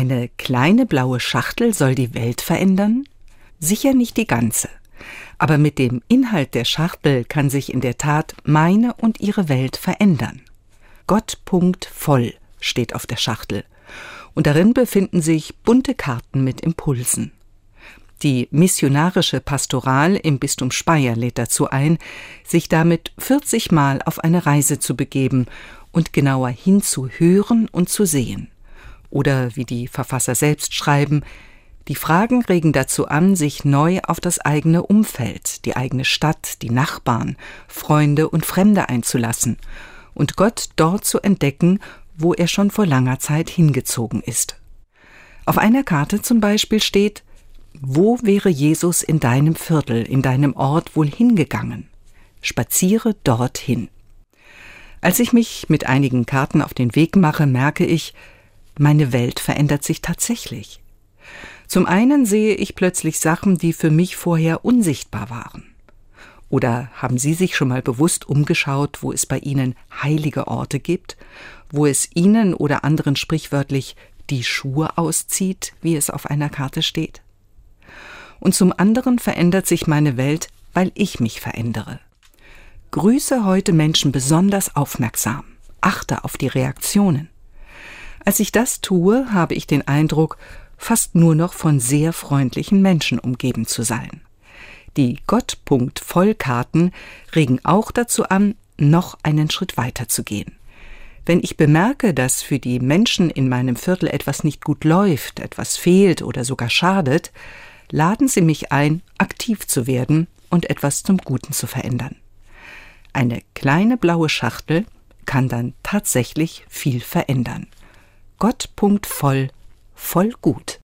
Eine kleine blaue Schachtel soll die Welt verändern? Sicher nicht die ganze. Aber mit dem Inhalt der Schachtel kann sich in der Tat meine und ihre Welt verändern. Gott. voll steht auf der Schachtel. Und darin befinden sich bunte Karten mit Impulsen. Die missionarische Pastoral im Bistum Speyer lädt dazu ein, sich damit 40 Mal auf eine Reise zu begeben und genauer hinzuhören und zu sehen. Oder wie die Verfasser selbst schreiben, die Fragen regen dazu an, sich neu auf das eigene Umfeld, die eigene Stadt, die Nachbarn, Freunde und Fremde einzulassen und Gott dort zu entdecken, wo er schon vor langer Zeit hingezogen ist. Auf einer Karte zum Beispiel steht, wo wäre Jesus in deinem Viertel, in deinem Ort wohl hingegangen? Spaziere dorthin. Als ich mich mit einigen Karten auf den Weg mache, merke ich, meine Welt verändert sich tatsächlich. Zum einen sehe ich plötzlich Sachen, die für mich vorher unsichtbar waren. Oder haben Sie sich schon mal bewusst umgeschaut, wo es bei Ihnen heilige Orte gibt, wo es Ihnen oder anderen sprichwörtlich die Schuhe auszieht, wie es auf einer Karte steht? Und zum anderen verändert sich meine Welt, weil ich mich verändere. Grüße heute Menschen besonders aufmerksam, achte auf die Reaktionen. Als ich das tue, habe ich den Eindruck, fast nur noch von sehr freundlichen Menschen umgeben zu sein. Die Gott-Vollkarten regen auch dazu an, noch einen Schritt weiter zu gehen. Wenn ich bemerke, dass für die Menschen in meinem Viertel etwas nicht gut läuft, etwas fehlt oder sogar schadet, laden sie mich ein, aktiv zu werden und etwas zum Guten zu verändern. Eine kleine blaue Schachtel kann dann tatsächlich viel verändern. Gott. Voll voll gut.